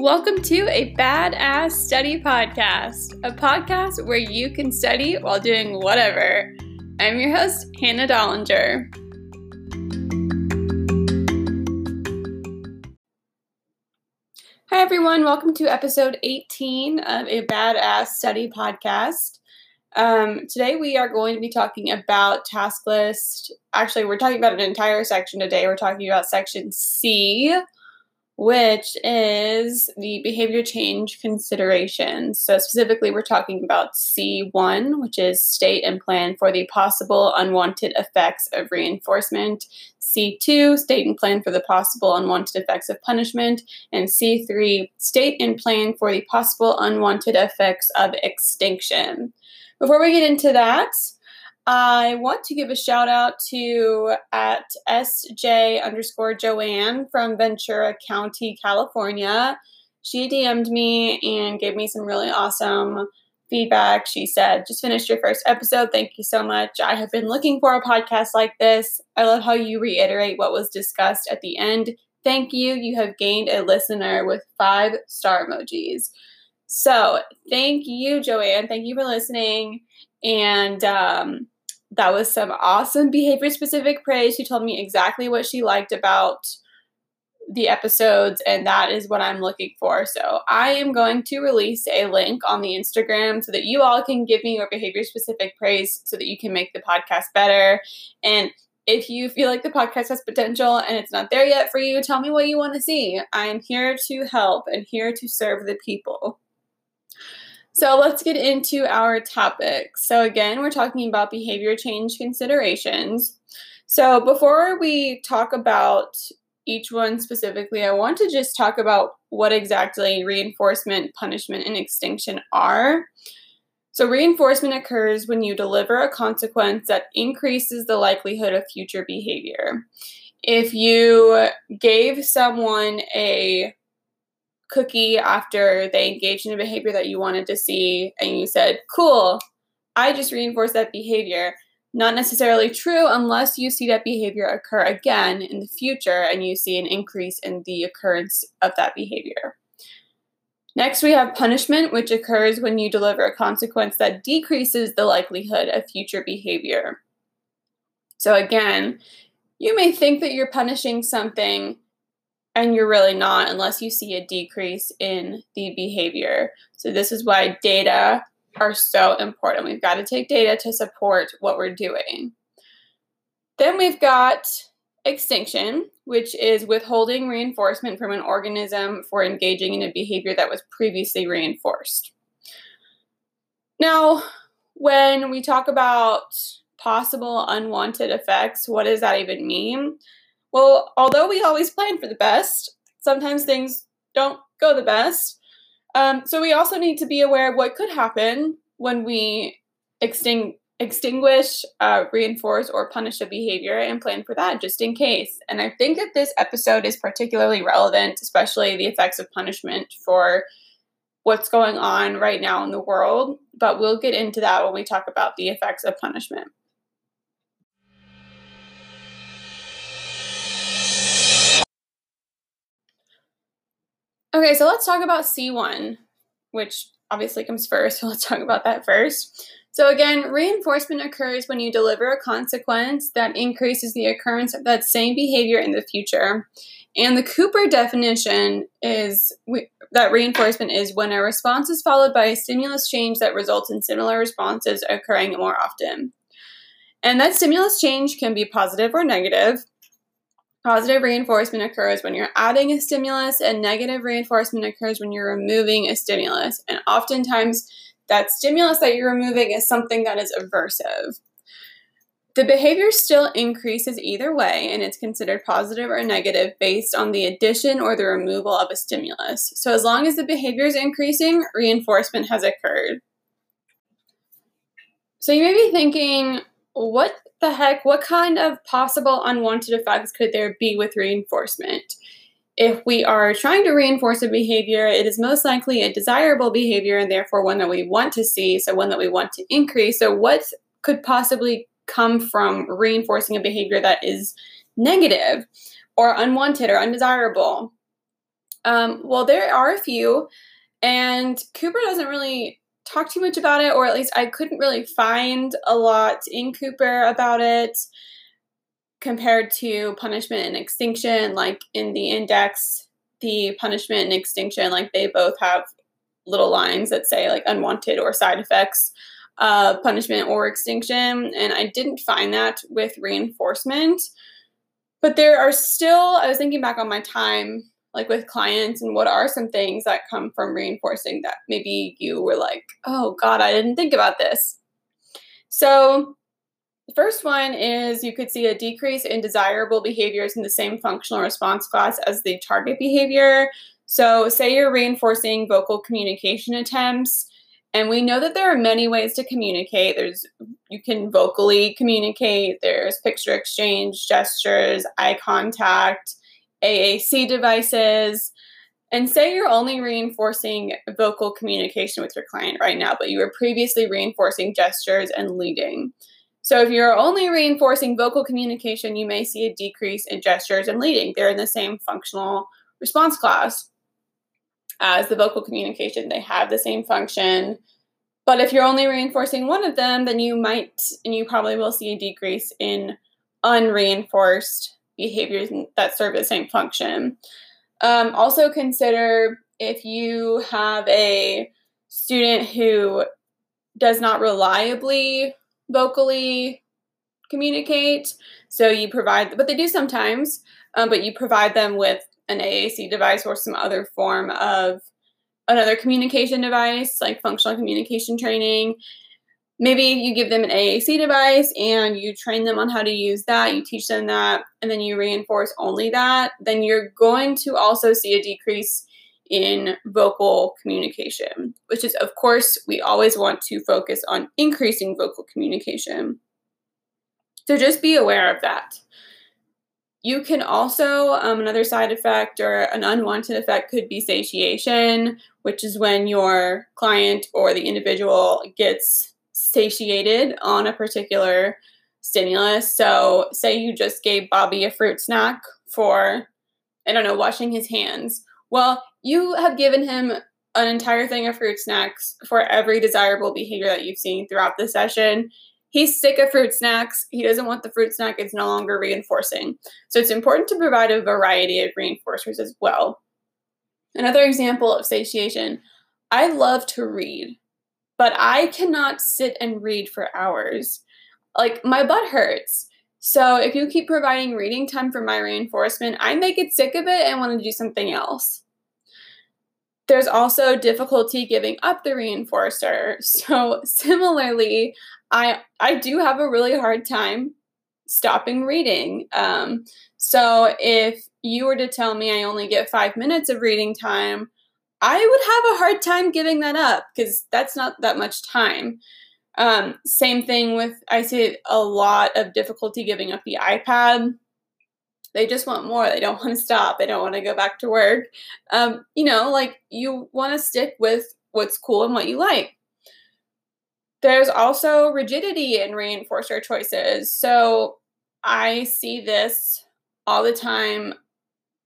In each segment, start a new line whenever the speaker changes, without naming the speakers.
Welcome to a Badass Study Podcast, a podcast where you can study while doing whatever. I'm your host, Hannah Dollinger. Hi, everyone. Welcome to episode 18 of a Badass Study Podcast. Um, today, we are going to be talking about task list. Actually, we're talking about an entire section today. We're talking about section C which is the behavior change considerations. So, specifically, we're talking about C1, which is state and plan for the possible unwanted effects of reinforcement, C2, state and plan for the possible unwanted effects of punishment, and C3, state and plan for the possible unwanted effects of extinction. Before we get into that, I want to give a shout out to at SJ underscore Joanne from Ventura County, California. She DM'd me and gave me some really awesome feedback. She said, just finished your first episode. Thank you so much. I have been looking for a podcast like this. I love how you reiterate what was discussed at the end. Thank you. You have gained a listener with five star emojis. So, thank you, Joanne. Thank you for listening. And um, that was some awesome behavior specific praise. She told me exactly what she liked about the episodes, and that is what I'm looking for. So I am going to release a link on the Instagram so that you all can give me your behavior specific praise so that you can make the podcast better. And if you feel like the podcast has potential and it's not there yet for you, tell me what you want to see. I am here to help and here to serve the people. So let's get into our topic. So, again, we're talking about behavior change considerations. So, before we talk about each one specifically, I want to just talk about what exactly reinforcement, punishment, and extinction are. So, reinforcement occurs when you deliver a consequence that increases the likelihood of future behavior. If you gave someone a cookie after they engaged in a behavior that you wanted to see and you said, cool, I just reinforced that behavior. Not necessarily true unless you see that behavior occur again in the future and you see an increase in the occurrence of that behavior. Next, we have punishment, which occurs when you deliver a consequence that decreases the likelihood of future behavior. So, again, you may think that you're punishing something and you're really not unless you see a decrease in the behavior. So, this is why data are so important. We've got to take data to support what we're doing. Then we've got extinction, which is withholding reinforcement from an organism for engaging in a behavior that was previously reinforced. Now, when we talk about possible unwanted effects, what does that even mean? Well, although we always plan for the best, sometimes things don't go the best. Um, so we also need to be aware of what could happen when we extinguish, uh, reinforce, or punish a behavior and plan for that just in case. And I think that this episode is particularly relevant, especially the effects of punishment for what's going on right now in the world. But we'll get into that when we talk about the effects of punishment. Okay, so let's talk about C1, which obviously comes first. So let's talk about that first. So, again, reinforcement occurs when you deliver a consequence that increases the occurrence of that same behavior in the future. And the Cooper definition is that reinforcement is when a response is followed by a stimulus change that results in similar responses occurring more often. And that stimulus change can be positive or negative. Positive reinforcement occurs when you're adding a stimulus, and negative reinforcement occurs when you're removing a stimulus. And oftentimes, that stimulus that you're removing is something that is aversive. The behavior still increases either way, and it's considered positive or negative based on the addition or the removal of a stimulus. So, as long as the behavior is increasing, reinforcement has occurred. So, you may be thinking, what the heck? What kind of possible unwanted effects could there be with reinforcement? If we are trying to reinforce a behavior, it is most likely a desirable behavior and therefore one that we want to see, so one that we want to increase. So, what could possibly come from reinforcing a behavior that is negative or unwanted or undesirable? Um, well, there are a few, and Cooper doesn't really talk too much about it, or at least I couldn't really find a lot in Cooper about it compared to punishment and extinction. Like in the index, the punishment and extinction, like they both have little lines that say like unwanted or side effects uh, punishment or extinction. And I didn't find that with reinforcement. But there are still, I was thinking back on my time, like with clients, and what are some things that come from reinforcing that maybe you were like, oh God, I didn't think about this. So, the first one is you could see a decrease in desirable behaviors in the same functional response class as the target behavior. So, say you're reinforcing vocal communication attempts, and we know that there are many ways to communicate. There's you can vocally communicate, there's picture exchange, gestures, eye contact, AAC devices. And say you're only reinforcing vocal communication with your client right now, but you were previously reinforcing gestures and leading. So if you're only reinforcing vocal communication, you may see a decrease in gestures and leading. They're in the same functional response class as the vocal communication. They have the same function. But if you're only reinforcing one of them, then you might and you probably will see a decrease in unreinforced behaviors that serve the same function. Um, also, consider if you have a student who does not reliably vocally communicate. So you provide, but they do sometimes, um, but you provide them with an AAC device or some other form of another communication device, like functional communication training. Maybe you give them an AAC device and you train them on how to use that, you teach them that, and then you reinforce only that, then you're going to also see a decrease in vocal communication, which is, of course, we always want to focus on increasing vocal communication. So just be aware of that. You can also, um, another side effect or an unwanted effect could be satiation, which is when your client or the individual gets satiated on a particular stimulus. So, say you just gave Bobby a fruit snack for, I don't know, washing his hands. Well, you have given him an entire thing of fruit snacks for every desirable behavior that you've seen throughout the session. He's sick of fruit snacks. He doesn't want the fruit snack. It's no longer reinforcing. So it's important to provide a variety of reinforcers as well. Another example of satiation I love to read, but I cannot sit and read for hours. Like, my butt hurts. So if you keep providing reading time for my reinforcement, I may get sick of it and want to do something else. There's also difficulty giving up the reinforcer. So similarly, I I do have a really hard time stopping reading. Um, so if you were to tell me I only get five minutes of reading time, I would have a hard time giving that up because that's not that much time. Um, same thing with I see a lot of difficulty giving up the iPad. They just want more. They don't want to stop. They don't want to go back to work. Um, you know, like you want to stick with what's cool and what you like. There's also rigidity in reinforcer choices. So I see this all the time.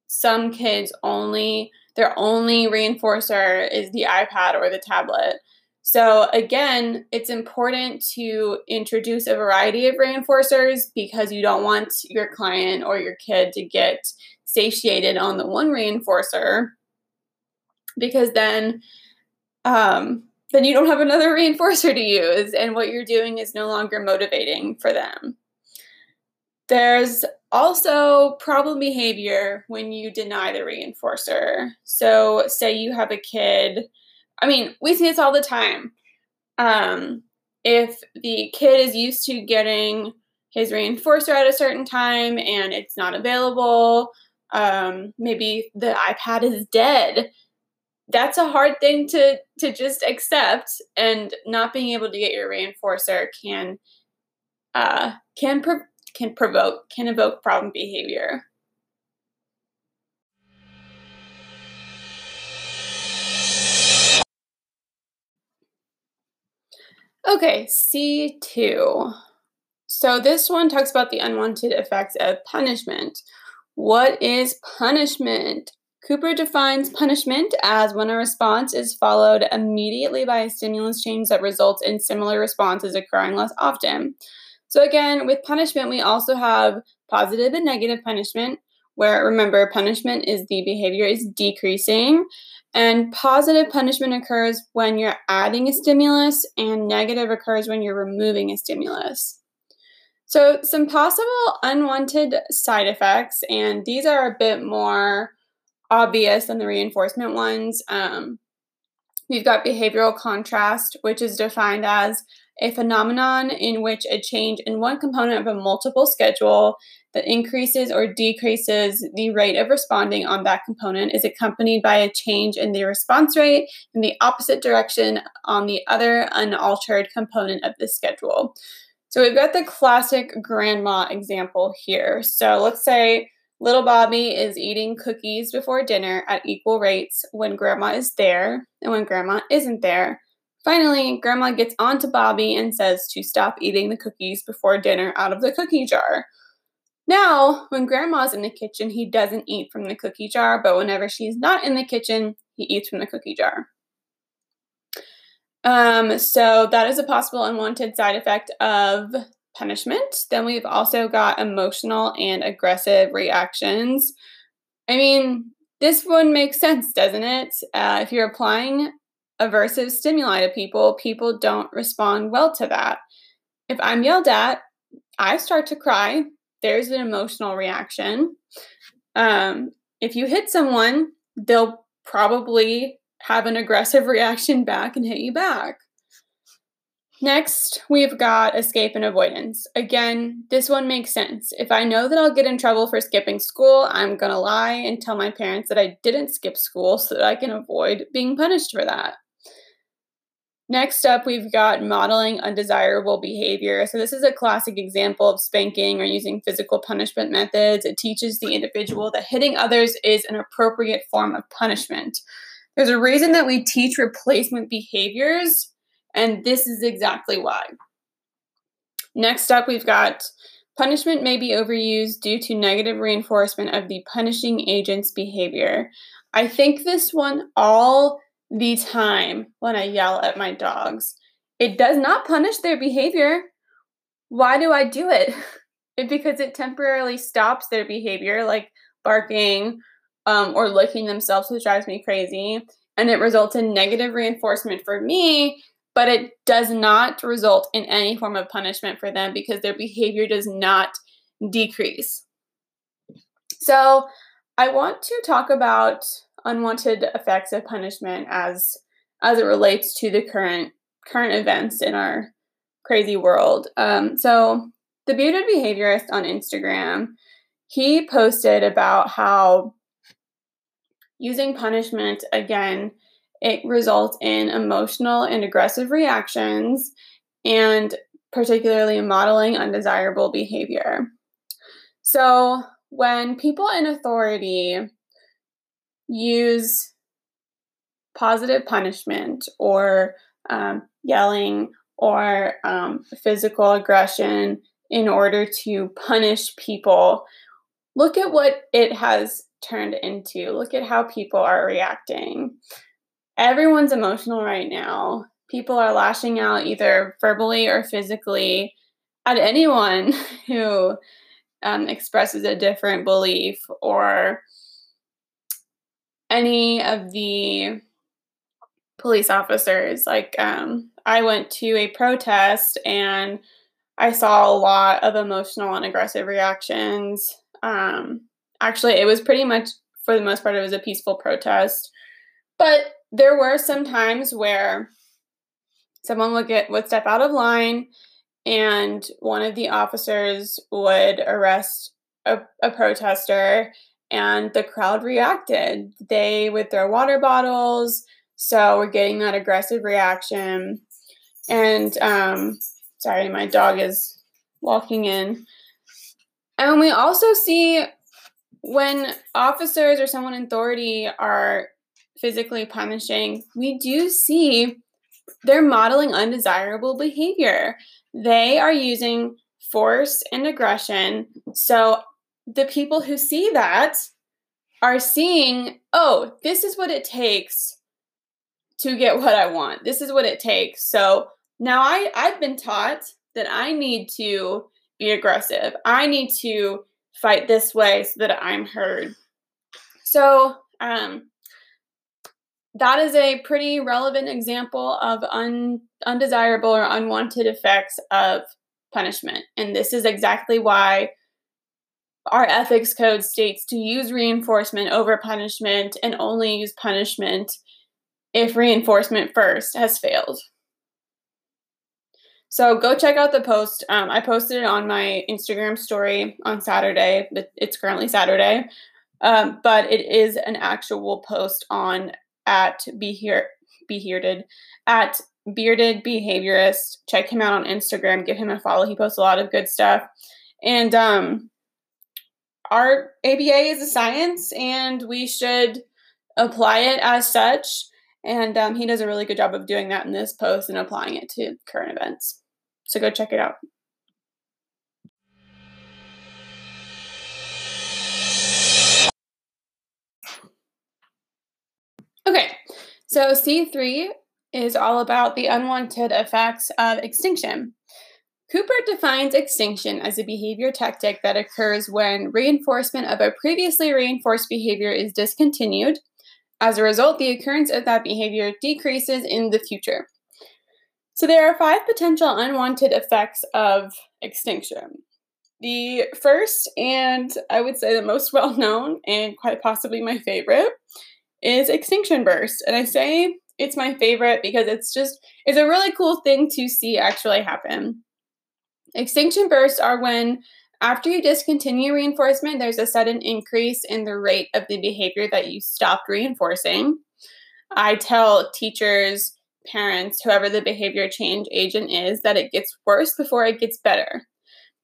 Some kids only, their only reinforcer is the iPad or the tablet. So, again, it's important to introduce a variety of reinforcers because you don't want your client or your kid to get satiated on the one reinforcer because then um, then you don't have another reinforcer to use, and what you're doing is no longer motivating for them. There's also problem behavior when you deny the reinforcer. So, say you have a kid, I mean, we see this all the time. Um, if the kid is used to getting his reinforcer at a certain time and it's not available, um, maybe the iPad is dead that's a hard thing to to just accept and not being able to get your reinforcer can uh can pro- can provoke can evoke problem behavior. Okay c2 so this one talks about the unwanted effects of punishment. What is punishment? Cooper defines punishment as when a response is followed immediately by a stimulus change that results in similar responses occurring less often. So, again, with punishment, we also have positive and negative punishment, where remember, punishment is the behavior is decreasing, and positive punishment occurs when you're adding a stimulus, and negative occurs when you're removing a stimulus. So, some possible unwanted side effects, and these are a bit more obvious than the reinforcement ones. Um, we've got behavioral contrast, which is defined as a phenomenon in which a change in one component of a multiple schedule that increases or decreases the rate of responding on that component is accompanied by a change in the response rate in the opposite direction on the other unaltered component of the schedule. So we've got the classic grandma example here. So let's say Little Bobby is eating cookies before dinner at equal rates when Grandma is there and when Grandma isn't there. Finally, Grandma gets on to Bobby and says to stop eating the cookies before dinner out of the cookie jar. Now, when Grandma's in the kitchen, he doesn't eat from the cookie jar, but whenever she's not in the kitchen, he eats from the cookie jar. Um, so that is a possible unwanted side effect of punishment. Then we've also got emotional and aggressive reactions. I mean, this one makes sense, doesn't it? Uh, if you're applying aversive stimuli to people, people don't respond well to that. If I'm yelled at, I start to cry. There's an emotional reaction. Um, if you hit someone, they'll probably have an aggressive reaction back and hit you back. Next, we've got escape and avoidance. Again, this one makes sense. If I know that I'll get in trouble for skipping school, I'm going to lie and tell my parents that I didn't skip school so that I can avoid being punished for that. Next up, we've got modeling undesirable behavior. So, this is a classic example of spanking or using physical punishment methods. It teaches the individual that hitting others is an appropriate form of punishment. There's a reason that we teach replacement behaviors and this is exactly why. Next up, we've got punishment may be overused due to negative reinforcement of the punishing agent's behavior. I think this one all the time when I yell at my dogs. It does not punish their behavior. Why do I do it? it because it temporarily stops their behavior, like barking um, or licking themselves, which drives me crazy. And it results in negative reinforcement for me but it does not result in any form of punishment for them because their behavior does not decrease. So, I want to talk about unwanted effects of punishment as as it relates to the current current events in our crazy world. Um, so, the bearded behaviorist on Instagram, he posted about how using punishment again it results in emotional and aggressive reactions and particularly modeling undesirable behavior. So, when people in authority use positive punishment or um, yelling or um, physical aggression in order to punish people, look at what it has turned into. Look at how people are reacting everyone's emotional right now. People are lashing out either verbally or physically at anyone who um, expresses a different belief or any of the police officers. Like, um, I went to a protest and I saw a lot of emotional and aggressive reactions. Um, actually, it was pretty much, for the most part, it was a peaceful protest. But there were some times where someone would get would step out of line and one of the officers would arrest a, a protester and the crowd reacted they would throw water bottles so we're getting that aggressive reaction and um sorry my dog is walking in and we also see when officers or someone in authority are physically punishing, we do see they're modeling undesirable behavior. They are using force and aggression. So the people who see that are seeing, oh, this is what it takes to get what I want. This is what it takes. So now I, I've been taught that I need to be aggressive. I need to fight this way so that I'm heard. So um, that is a pretty relevant example of un, undesirable or unwanted effects of punishment. And this is exactly why our ethics code states to use reinforcement over punishment and only use punishment if reinforcement first has failed. So go check out the post. Um, I posted it on my Instagram story on Saturday. It's currently Saturday, um, but it is an actual post on at be here be bearded at bearded behaviorist. Check him out on Instagram. Give him a follow. He posts a lot of good stuff. And um, our ABA is a science, and we should apply it as such. And um, he does a really good job of doing that in this post and applying it to current events. So go check it out. Okay, so C3 is all about the unwanted effects of extinction. Cooper defines extinction as a behavior tactic that occurs when reinforcement of a previously reinforced behavior is discontinued. As a result, the occurrence of that behavior decreases in the future. So, there are five potential unwanted effects of extinction. The first, and I would say the most well known, and quite possibly my favorite, is extinction burst. And I say it's my favorite because it's just it's a really cool thing to see actually happen. Extinction bursts are when after you discontinue reinforcement, there's a sudden increase in the rate of the behavior that you stopped reinforcing. I tell teachers, parents, whoever the behavior change agent is, that it gets worse before it gets better.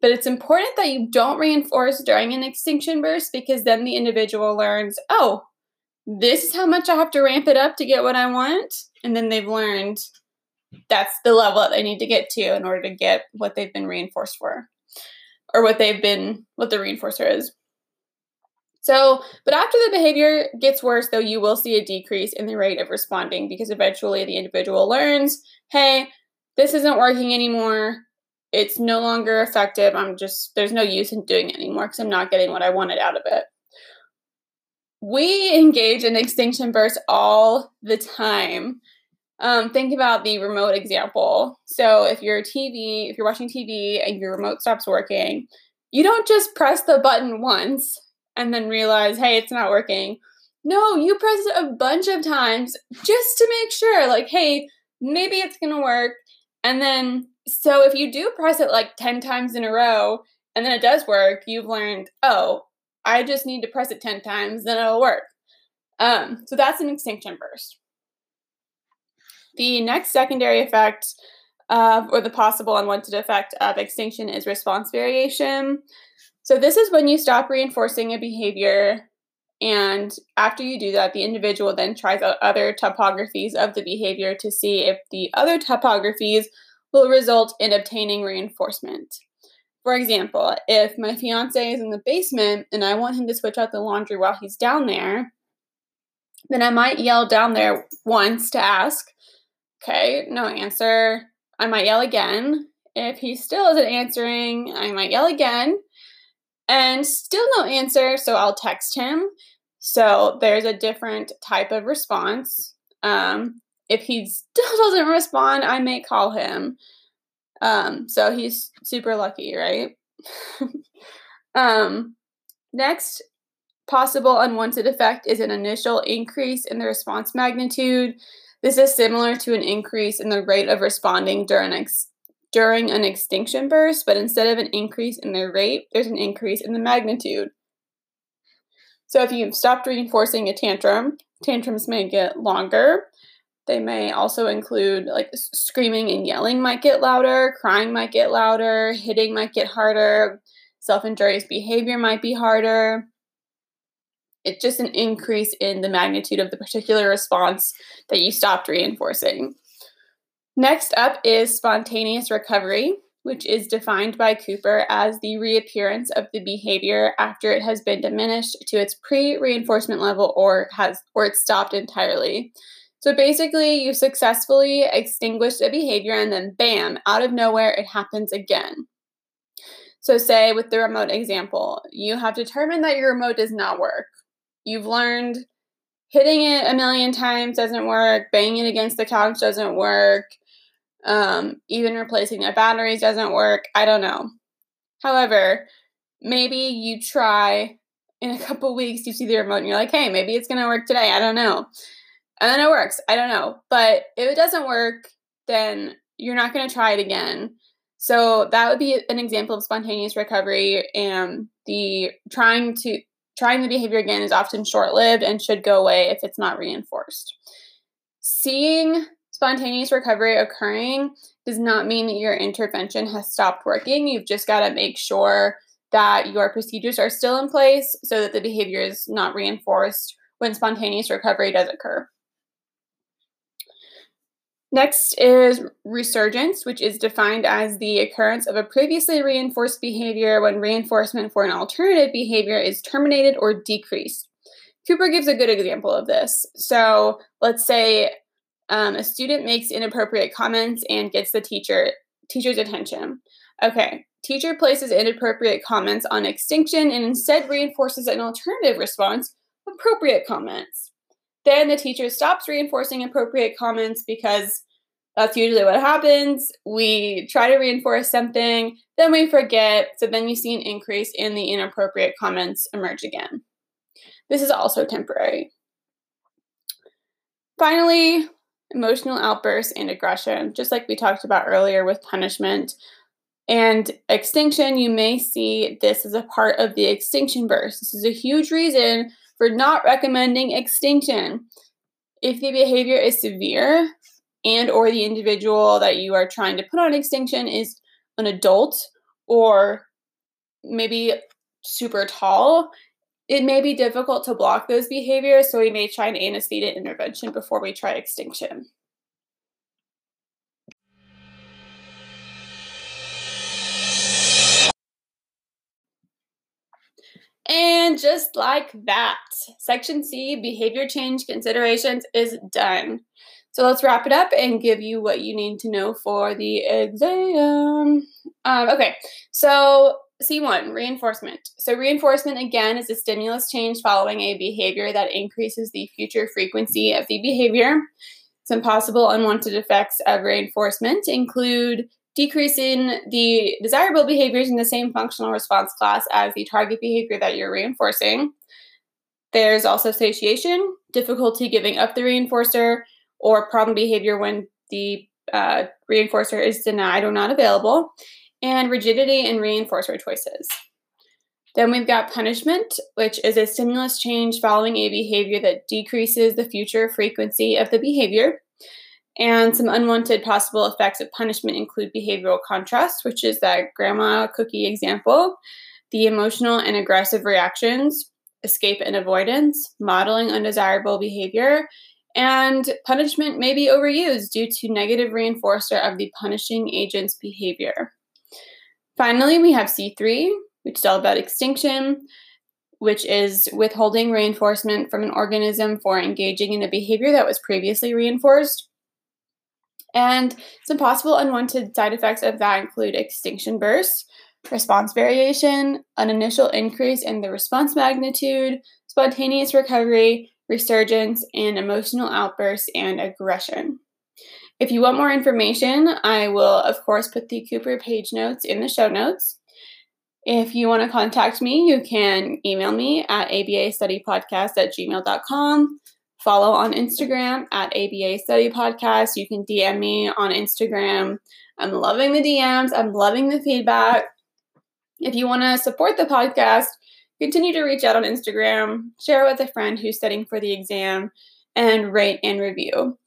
But it's important that you don't reinforce during an extinction burst because then the individual learns, oh, this is how much I have to ramp it up to get what I want. And then they've learned that's the level that they need to get to in order to get what they've been reinforced for or what they've been, what the reinforcer is. So, but after the behavior gets worse, though, you will see a decrease in the rate of responding because eventually the individual learns, hey, this isn't working anymore. It's no longer effective. I'm just, there's no use in doing it anymore because I'm not getting what I wanted out of it we engage in extinction bursts all the time. Um, think about the remote example. So, if your TV, if you're watching TV and your remote stops working, you don't just press the button once and then realize, hey, it's not working. No, you press it a bunch of times just to make sure, like, hey, maybe it's gonna work. And then, so if you do press it like 10 times in a row and then it does work, you've learned, oh, I just need to press it 10 times, then it'll work. Um, so that's an extinction burst. The next secondary effect uh, or the possible unwanted effect of extinction is response variation. So this is when you stop reinforcing a behavior and after you do that, the individual then tries out other topographies of the behavior to see if the other topographies will result in obtaining reinforcement. For example, if my fiance is in the basement and I want him to switch out the laundry while he's down there, then I might yell down there once to ask, okay, no answer. I might yell again. If he still isn't answering, I might yell again and still no answer, so I'll text him. So there's a different type of response. Um, if he still doesn't respond, I may call him. Um, so he's super lucky, right? um, next possible unwanted effect is an initial increase in the response magnitude. This is similar to an increase in the rate of responding during ex- during an extinction burst, but instead of an increase in the rate, there's an increase in the magnitude. So if you've stopped reinforcing a tantrum, tantrums may get longer. They may also include like screaming and yelling might get louder, crying might get louder, hitting might get harder, self injurious behavior might be harder. It's just an increase in the magnitude of the particular response that you stopped reinforcing. Next up is spontaneous recovery, which is defined by Cooper as the reappearance of the behavior after it has been diminished to its pre-reinforcement level or has or it's stopped entirely. So basically, you successfully extinguish a behavior and then bam, out of nowhere it happens again. So say with the remote example, you have determined that your remote does not work. You've learned hitting it a million times doesn't work, banging it against the couch doesn't work, um, even replacing the batteries doesn't work. I don't know. However, maybe you try in a couple weeks, you see the remote and you're like, hey, maybe it's going to work today. I don't know. And then it works. I don't know. But if it doesn't work, then you're not going to try it again. So that would be an example of spontaneous recovery. And the trying to trying the behavior again is often short-lived and should go away if it's not reinforced. Seeing spontaneous recovery occurring does not mean that your intervention has stopped working. You've just got to make sure that your procedures are still in place so that the behavior is not reinforced when spontaneous recovery does occur. Next is resurgence, which is defined as the occurrence of a previously reinforced behavior when reinforcement for an alternative behavior is terminated or decreased. Cooper gives a good example of this. So let's say um, a student makes inappropriate comments and gets the teacher teacher's attention. Okay, teacher places inappropriate comments on extinction and instead reinforces an alternative response, appropriate comments. Then the teacher stops reinforcing appropriate comments because that's usually what happens. We try to reinforce something, then we forget, so then you see an increase in the inappropriate comments emerge again. This is also temporary. Finally, emotional outbursts and aggression, just like we talked about earlier with punishment and extinction, you may see this as a part of the extinction burst. This is a huge reason for not recommending extinction. If the behavior is severe and or the individual that you are trying to put on extinction is an adult or maybe super tall, it may be difficult to block those behaviors, so we may try an antecedent intervention before we try extinction. And just like that, Section C, behavior change considerations, is done. So let's wrap it up and give you what you need to know for the exam. Um, okay, so C1, reinforcement. So, reinforcement again is a stimulus change following a behavior that increases the future frequency of the behavior. Some possible unwanted effects of reinforcement include decreasing the desirable behaviors in the same functional response class as the target behavior that you're reinforcing. There's also satiation, difficulty giving up the reinforcer, or problem behavior when the uh, reinforcer is denied or not available and rigidity in reinforcer choices. Then we've got punishment, which is a stimulus change following a behavior that decreases the future frequency of the behavior. And some unwanted possible effects of punishment include behavioral contrast, which is that grandma cookie example, the emotional and aggressive reactions, escape and avoidance, modeling undesirable behavior, and punishment may be overused due to negative reinforcer of the punishing agent's behavior. Finally, we have C3, which is all about extinction, which is withholding reinforcement from an organism for engaging in a behavior that was previously reinforced. And some possible unwanted side effects of that include extinction bursts, response variation, an initial increase in the response magnitude, spontaneous recovery, resurgence, and emotional outbursts and aggression. If you want more information, I will, of course, put the Cooper page notes in the show notes. If you want to contact me, you can email me at abastudypodcast at gmail.com. Follow on Instagram at ABA Study Podcast. You can DM me on Instagram. I'm loving the DMs. I'm loving the feedback. If you want to support the podcast, continue to reach out on Instagram, share with a friend who's studying for the exam, and rate and review.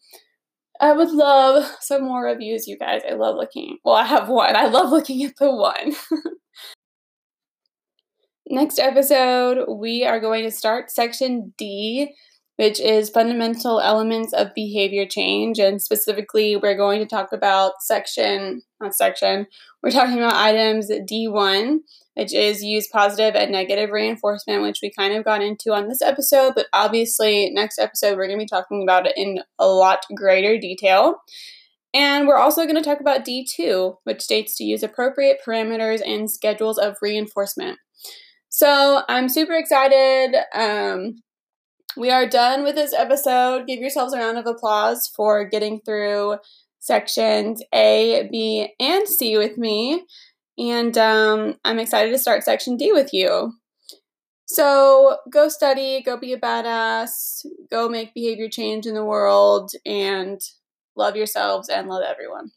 I would love some more reviews, you guys. I love looking. Well, I have one. I love looking at the one. Next episode, we are going to start section D which is fundamental elements of behavior change. And specifically, we're going to talk about section, not section, we're talking about items D1, which is use positive and negative reinforcement, which we kind of got into on this episode. But obviously, next episode, we're going to be talking about it in a lot greater detail. And we're also going to talk about D2, which states to use appropriate parameters and schedules of reinforcement. So I'm super excited. Um, we are done with this episode. Give yourselves a round of applause for getting through sections A, B, and C with me. And um, I'm excited to start section D with you. So go study, go be a badass, go make behavior change in the world, and love yourselves and love everyone.